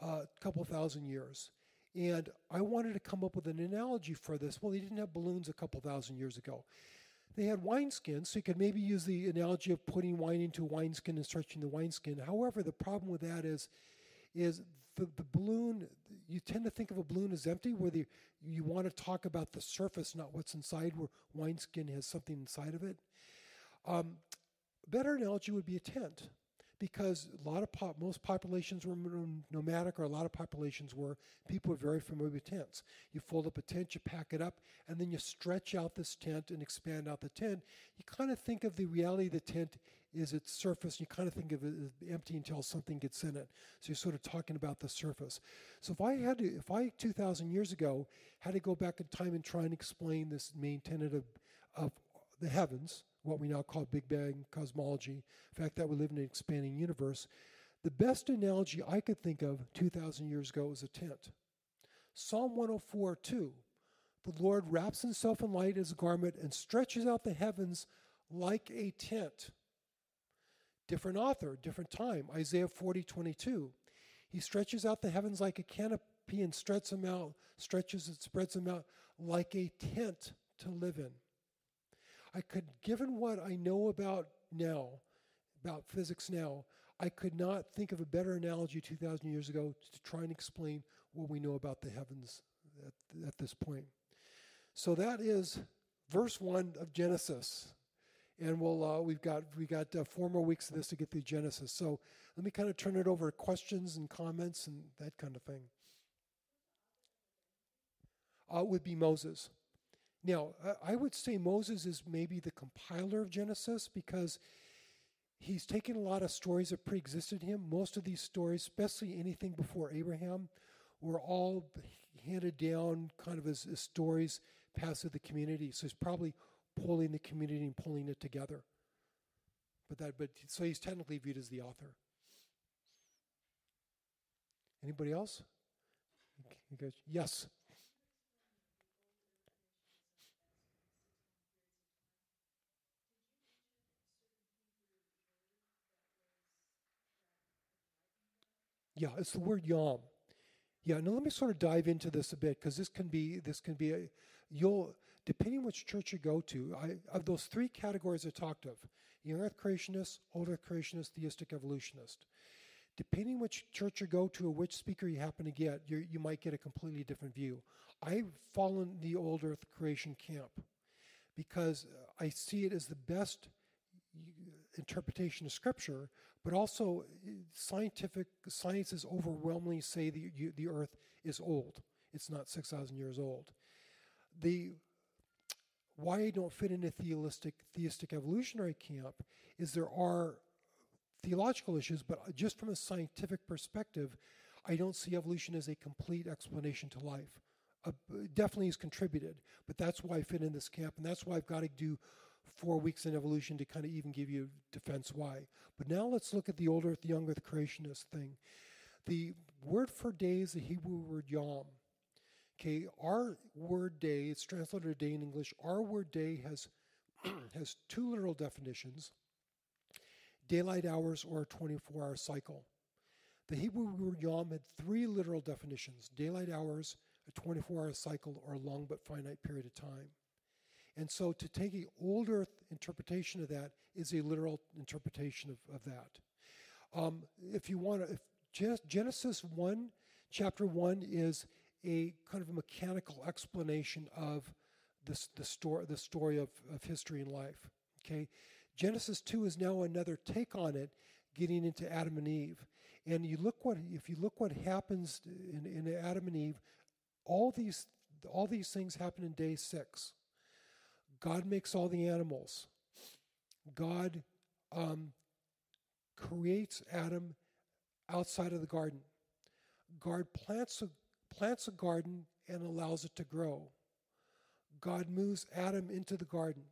a couple thousand years, and I wanted to come up with an analogy for this. Well, they didn't have balloons a couple thousand years ago. They had wineskins, so you could maybe use the analogy of putting wine into a wineskin and stretching the wineskin. However, the problem with that is is the, the balloon, you tend to think of a balloon as empty, where the, you want to talk about the surface, not what's inside, where wineskin has something inside of it. Um, better analogy would be a tent because a lot of pop, most populations were nomadic, or a lot of populations were. People were very familiar with tents. You fold up a tent, you pack it up, and then you stretch out this tent and expand out the tent. You kind of think of the reality of the tent is its surface. You kind of think of it as empty until something gets in it. So you're sort of talking about the surface. So if I had to, if I 2,000 years ago had to go back in time and try and explain this main tenet of, of the heavens, what we now call Big Bang cosmology, the fact that we live in an expanding universe, the best analogy I could think of 2,000 years ago was a tent. Psalm 104 2. The Lord wraps himself in light as a garment and stretches out the heavens like a tent. Different author, different time. Isaiah 40 22. He stretches out the heavens like a canopy and stretches them out, stretches and spreads them out like a tent to live in. I could, given what I know about now, about physics now, I could not think of a better analogy 2,000 years ago to try and explain what we know about the heavens at, at this point. So that is verse 1 of Genesis. And we'll, uh, we've got, we got uh, four more weeks of this to get through Genesis. So let me kind of turn it over to questions and comments and that kind of thing. Uh, would be Moses. Now, I would say Moses is maybe the compiler of Genesis because he's taken a lot of stories that pre-existed him. Most of these stories, especially anything before Abraham, were all handed down kind of as, as stories passed through the community. So he's probably pulling the community and pulling it together. But that, but so he's technically viewed as the author. Anybody else? Yes. Yeah, it's the word yom. Yeah, now let me sort of dive into this a bit because this can be this can be a you'll depending which church you go to. I, of those three categories I talked of, young Earth creationist, old Earth creationist, theistic evolutionist. Depending which church you go to or which speaker you happen to get, you might get a completely different view. I fall in the old Earth creation camp because I see it as the best interpretation of Scripture, but also uh, scientific sciences overwhelmingly say the, the Earth is old. It's not 6,000 years old. The why I don't fit in theistic, theistic evolutionary camp is there are theological issues, but just from a scientific perspective, I don't see evolution as a complete explanation to life. Uh, definitely has contributed, but that's why I fit in this camp, and that's why I've got to do four weeks in evolution to kind of even give you defense why. But now let's look at the old earth, young earth creationist thing. The word for day is the Hebrew word yom. Okay, our word day, it's translated day in English. Our word day has has two literal definitions daylight hours or a 24 hour cycle. The Hebrew word yom had three literal definitions daylight hours, a 24 hour cycle, or a long but finite period of time. And so to take an old earth interpretation of that is a literal interpretation of, of that. Um, if you want to, Genesis 1, chapter 1 is a kind of a mechanical explanation of this, the, story, the story of, of history and life. Okay? Genesis 2 is now another take on it, getting into Adam and Eve. And you look what if you look what happens in, in Adam and Eve, all these all these things happen in day six. God makes all the animals. God um, creates Adam outside of the garden. God plants a, plants a garden and allows it to grow. God moves Adam into the garden.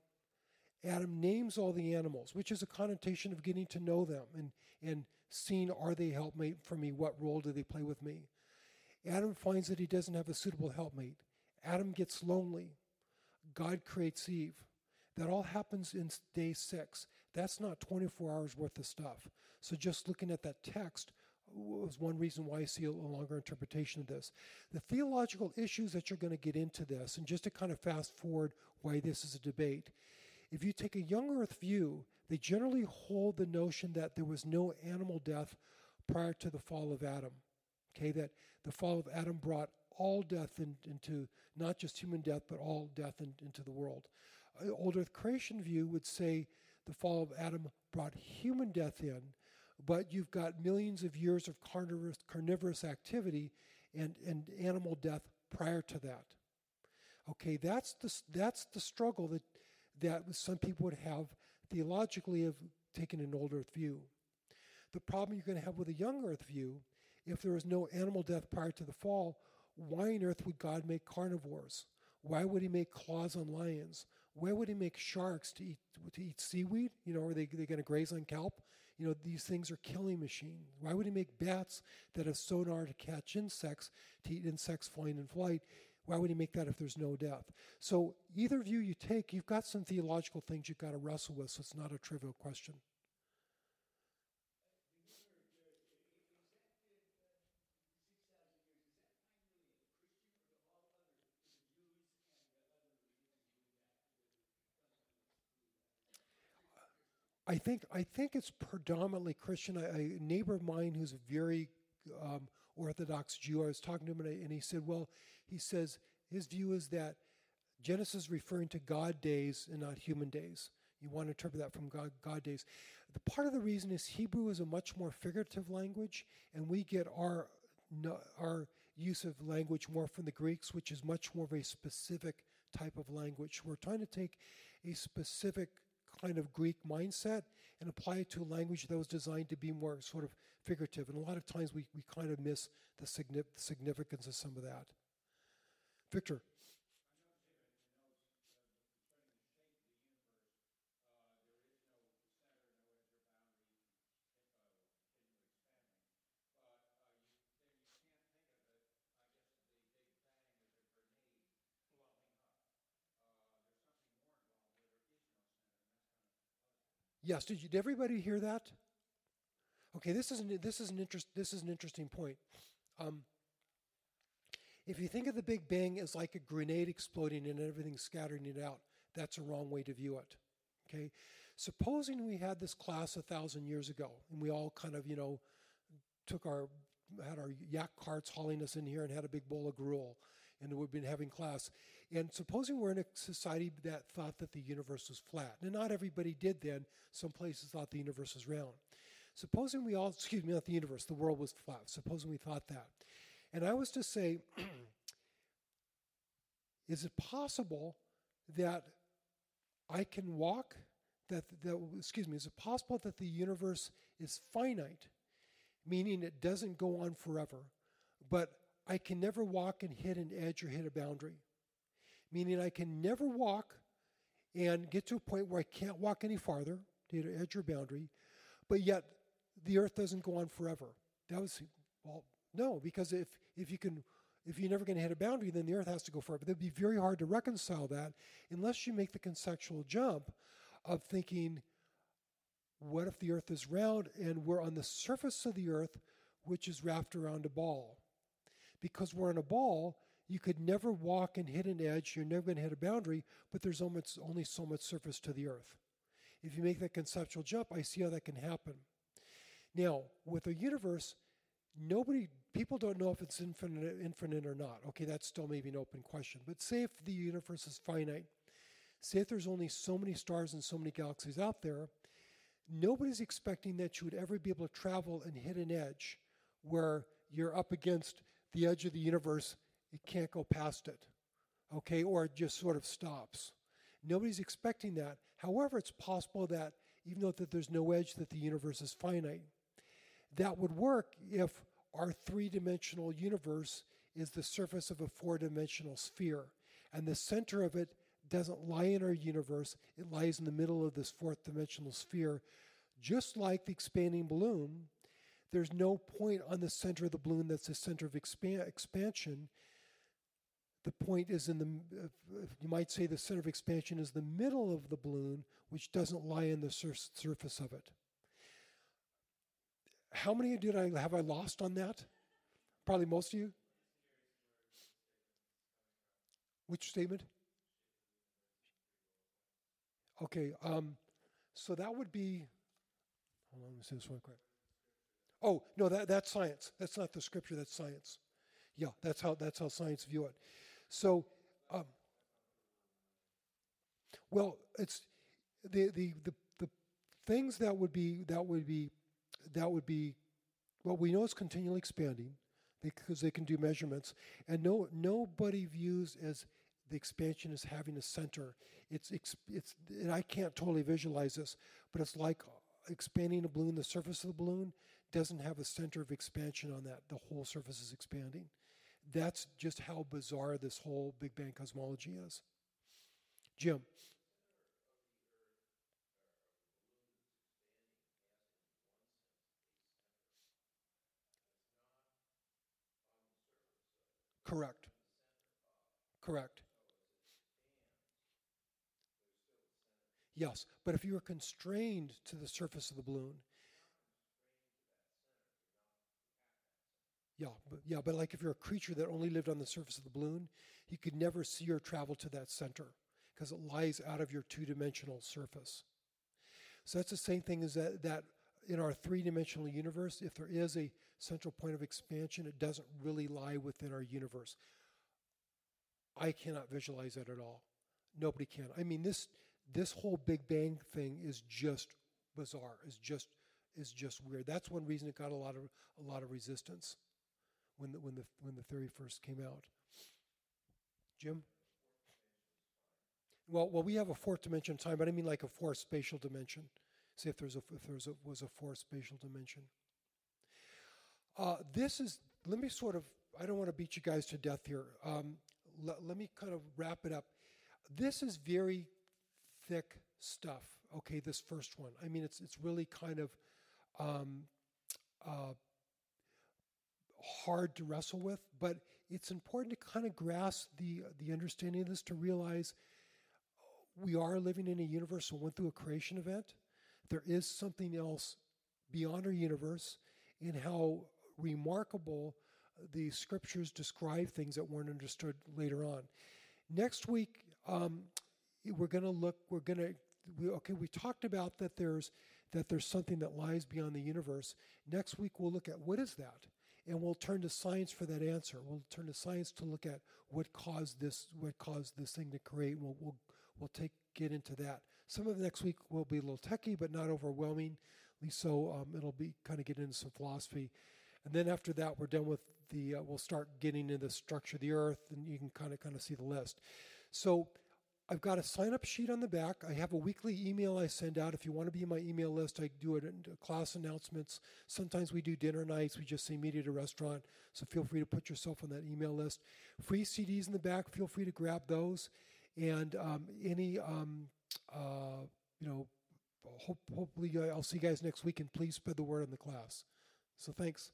Adam names all the animals, which is a connotation of getting to know them and, and seeing are they helpmate for me? What role do they play with me? Adam finds that he doesn't have a suitable helpmate. Adam gets lonely. God creates Eve. That all happens in day six. That's not 24 hours worth of stuff. So just looking at that text was one reason why I see a longer interpretation of this. The theological issues that you're going to get into this, and just to kind of fast forward why this is a debate, if you take a young earth view, they generally hold the notion that there was no animal death prior to the fall of Adam. Okay, that the fall of Adam brought all death in, into not just human death, but all death in, into the world. An old Earth creation view would say the fall of Adam brought human death in, but you've got millions of years of carnivorous, carnivorous activity and, and animal death prior to that. Okay, that's the, that's the struggle that, that some people would have theologically of taking an old earth view. The problem you're going to have with a young earth view, if there is no animal death prior to the fall, why on earth would God make carnivores? Why would he make claws on lions? Why would he make sharks to eat to eat seaweed? You know, are they they going to graze on kelp? You know, these things are killing machines. Why would he make bats that have sonar to catch insects, to eat insects flying in flight? Why would he make that if there's no death? So either view you take, you've got some theological things you've got to wrestle with, so it's not a trivial question. I think I think it's predominantly Christian. A, a neighbor of mine who's a very um, Orthodox Jew. I was talking to him, and, I, and, he said, "Well, he says his view is that Genesis is referring to God days and not human days. You want to interpret that from God, God days. The part of the reason is Hebrew is a much more figurative language, and we get our our use of language more from the Greeks, which is much more of a specific type of language. We're trying to take a specific kind of Greek mindset and apply it to a language that was designed to be more sort of figurative. And a lot of times we, we kind of miss the significance of some of that. Victor. Yes, did, you, did everybody hear that? Okay, this is an, this is an interest this is an interesting point. Um, if you think of the Big Bang as like a grenade exploding and everything scattering it out, that's a wrong way to view it. Okay, supposing we had this class a thousand years ago and we all kind of you know took our had our yak carts hauling us in here and had a big bowl of gruel and we've been having class. And supposing we're in a society that thought that the universe was flat. and not everybody did then. Some places thought the universe was round. Supposing we all, excuse me, not the universe, the world was flat. Supposing we thought that. And I was to say, is it possible that I can walk? That, that, excuse me, is it possible that the universe is finite, meaning it doesn't go on forever, but I can never walk and hit an edge or hit a boundary? Meaning I can never walk and get to a point where I can't walk any farther to edge or boundary, but yet the earth doesn't go on forever. That was, well, no, because if, if you can if you're never going to hit a boundary, then the earth has to go forever. But It'd be very hard to reconcile that unless you make the conceptual jump of thinking, what if the earth is round and we're on the surface of the earth, which is wrapped around a ball? Because we're on a ball, you could never walk and hit an edge, you're never going to hit a boundary, but there's almost only so much surface to the earth. If you make that conceptual jump, I see how that can happen. Now, with a universe, nobody, people don't know if it's infinite, infinite or not. Okay, that's still maybe an open question. But say if the universe is finite, say if there's only so many stars and so many galaxies out there, nobody's expecting that you would ever be able to travel and hit an edge where you're up against the edge of the universe, it can't go past it. Okay, or it just sort of stops. Nobody's expecting that. However, it's possible that even though that there's no edge, that the universe is finite. That would work if our three dimensional universe is the surface of a four dimensional sphere. And the center of it doesn't lie in our universe, it lies in the middle of this fourth dimensional sphere. Just like the expanding balloon, there's no point on the center of the balloon that's the center of expan- expansion. The point is in the, you might say the center of expansion is the middle of the balloon, which doesn't lie in the sur- surface of it. How many did I have I lost on that? Probably most of you. Which statement? Okay, um, so that would be. Hold on, let me see this one quick. Oh no, that that's science. That's not the scripture. That's science. Yeah, that's how that's how science view it. So, um, well, it's the, the the the things that would be that would be that would be well, we know it's continually expanding because they can do measurements, and no nobody views as the expansion as having a center. It's it's, it's and I can't totally visualize this, but it's like expanding a balloon. The surface of the balloon doesn't have a center of expansion on that. The whole surface is expanding. That's just how bizarre this whole Big Bang cosmology is. Jim. Correct. Correct. Yes, but if you are constrained to the surface of the balloon, yeah, but yeah, but like if you're a creature that only lived on the surface of the balloon, you could never see or travel to that center because it lies out of your two-dimensional surface. So that's the same thing as that that in our three-dimensional universe, if there is a central point of expansion, it doesn't really lie within our universe. I cannot visualize that at all. Nobody can. I mean, this this whole Big Bang thing is just bizarre. is just is just weird. That's one reason it got a lot of a lot of resistance when the when the when the theory first came out. Jim. Well, well, we have a fourth dimension time, but I mean like a fourth spatial dimension. Say if there's a if there's a was a fourth spatial dimension. Uh, this is let me sort of I don't want to beat you guys to death here. Um, let, let me kind of wrap it up. This is very thick stuff. Okay, this first one. I mean, it's it's really kind of um, uh, hard to wrestle with, but it's important to kind of grasp the the understanding of this to realize we are living in a universe that went through a creation event. There is something else beyond our universe, and how remarkable the scriptures describe things that weren't understood later on. Next week, um, we're going to look. We're going to. We, okay, we talked about that. There's that there's something that lies beyond the universe. Next week, we'll look at what is that, and we'll turn to science for that answer. We'll turn to science to look at what caused this. What caused this thing to create. We'll we'll we'll take get into that. Some of the next week will be a little techy, but not overwhelming. So um, it'll be kind of get into some philosophy, and then after that, we're done with the. Uh, we'll start getting into the structure of the Earth, and you can kind of kind of see the list. So I've got a sign up sheet on the back. I have a weekly email I send out. If you want to be in my email list, I do it in class announcements. Sometimes we do dinner nights. We just say meet at a restaurant. So feel free to put yourself on that email list. Free CDs in the back. Feel free to grab those. And um, any, um, uh, you know, hope, hopefully I'll see you guys next week and please spread the word in the class. So thanks.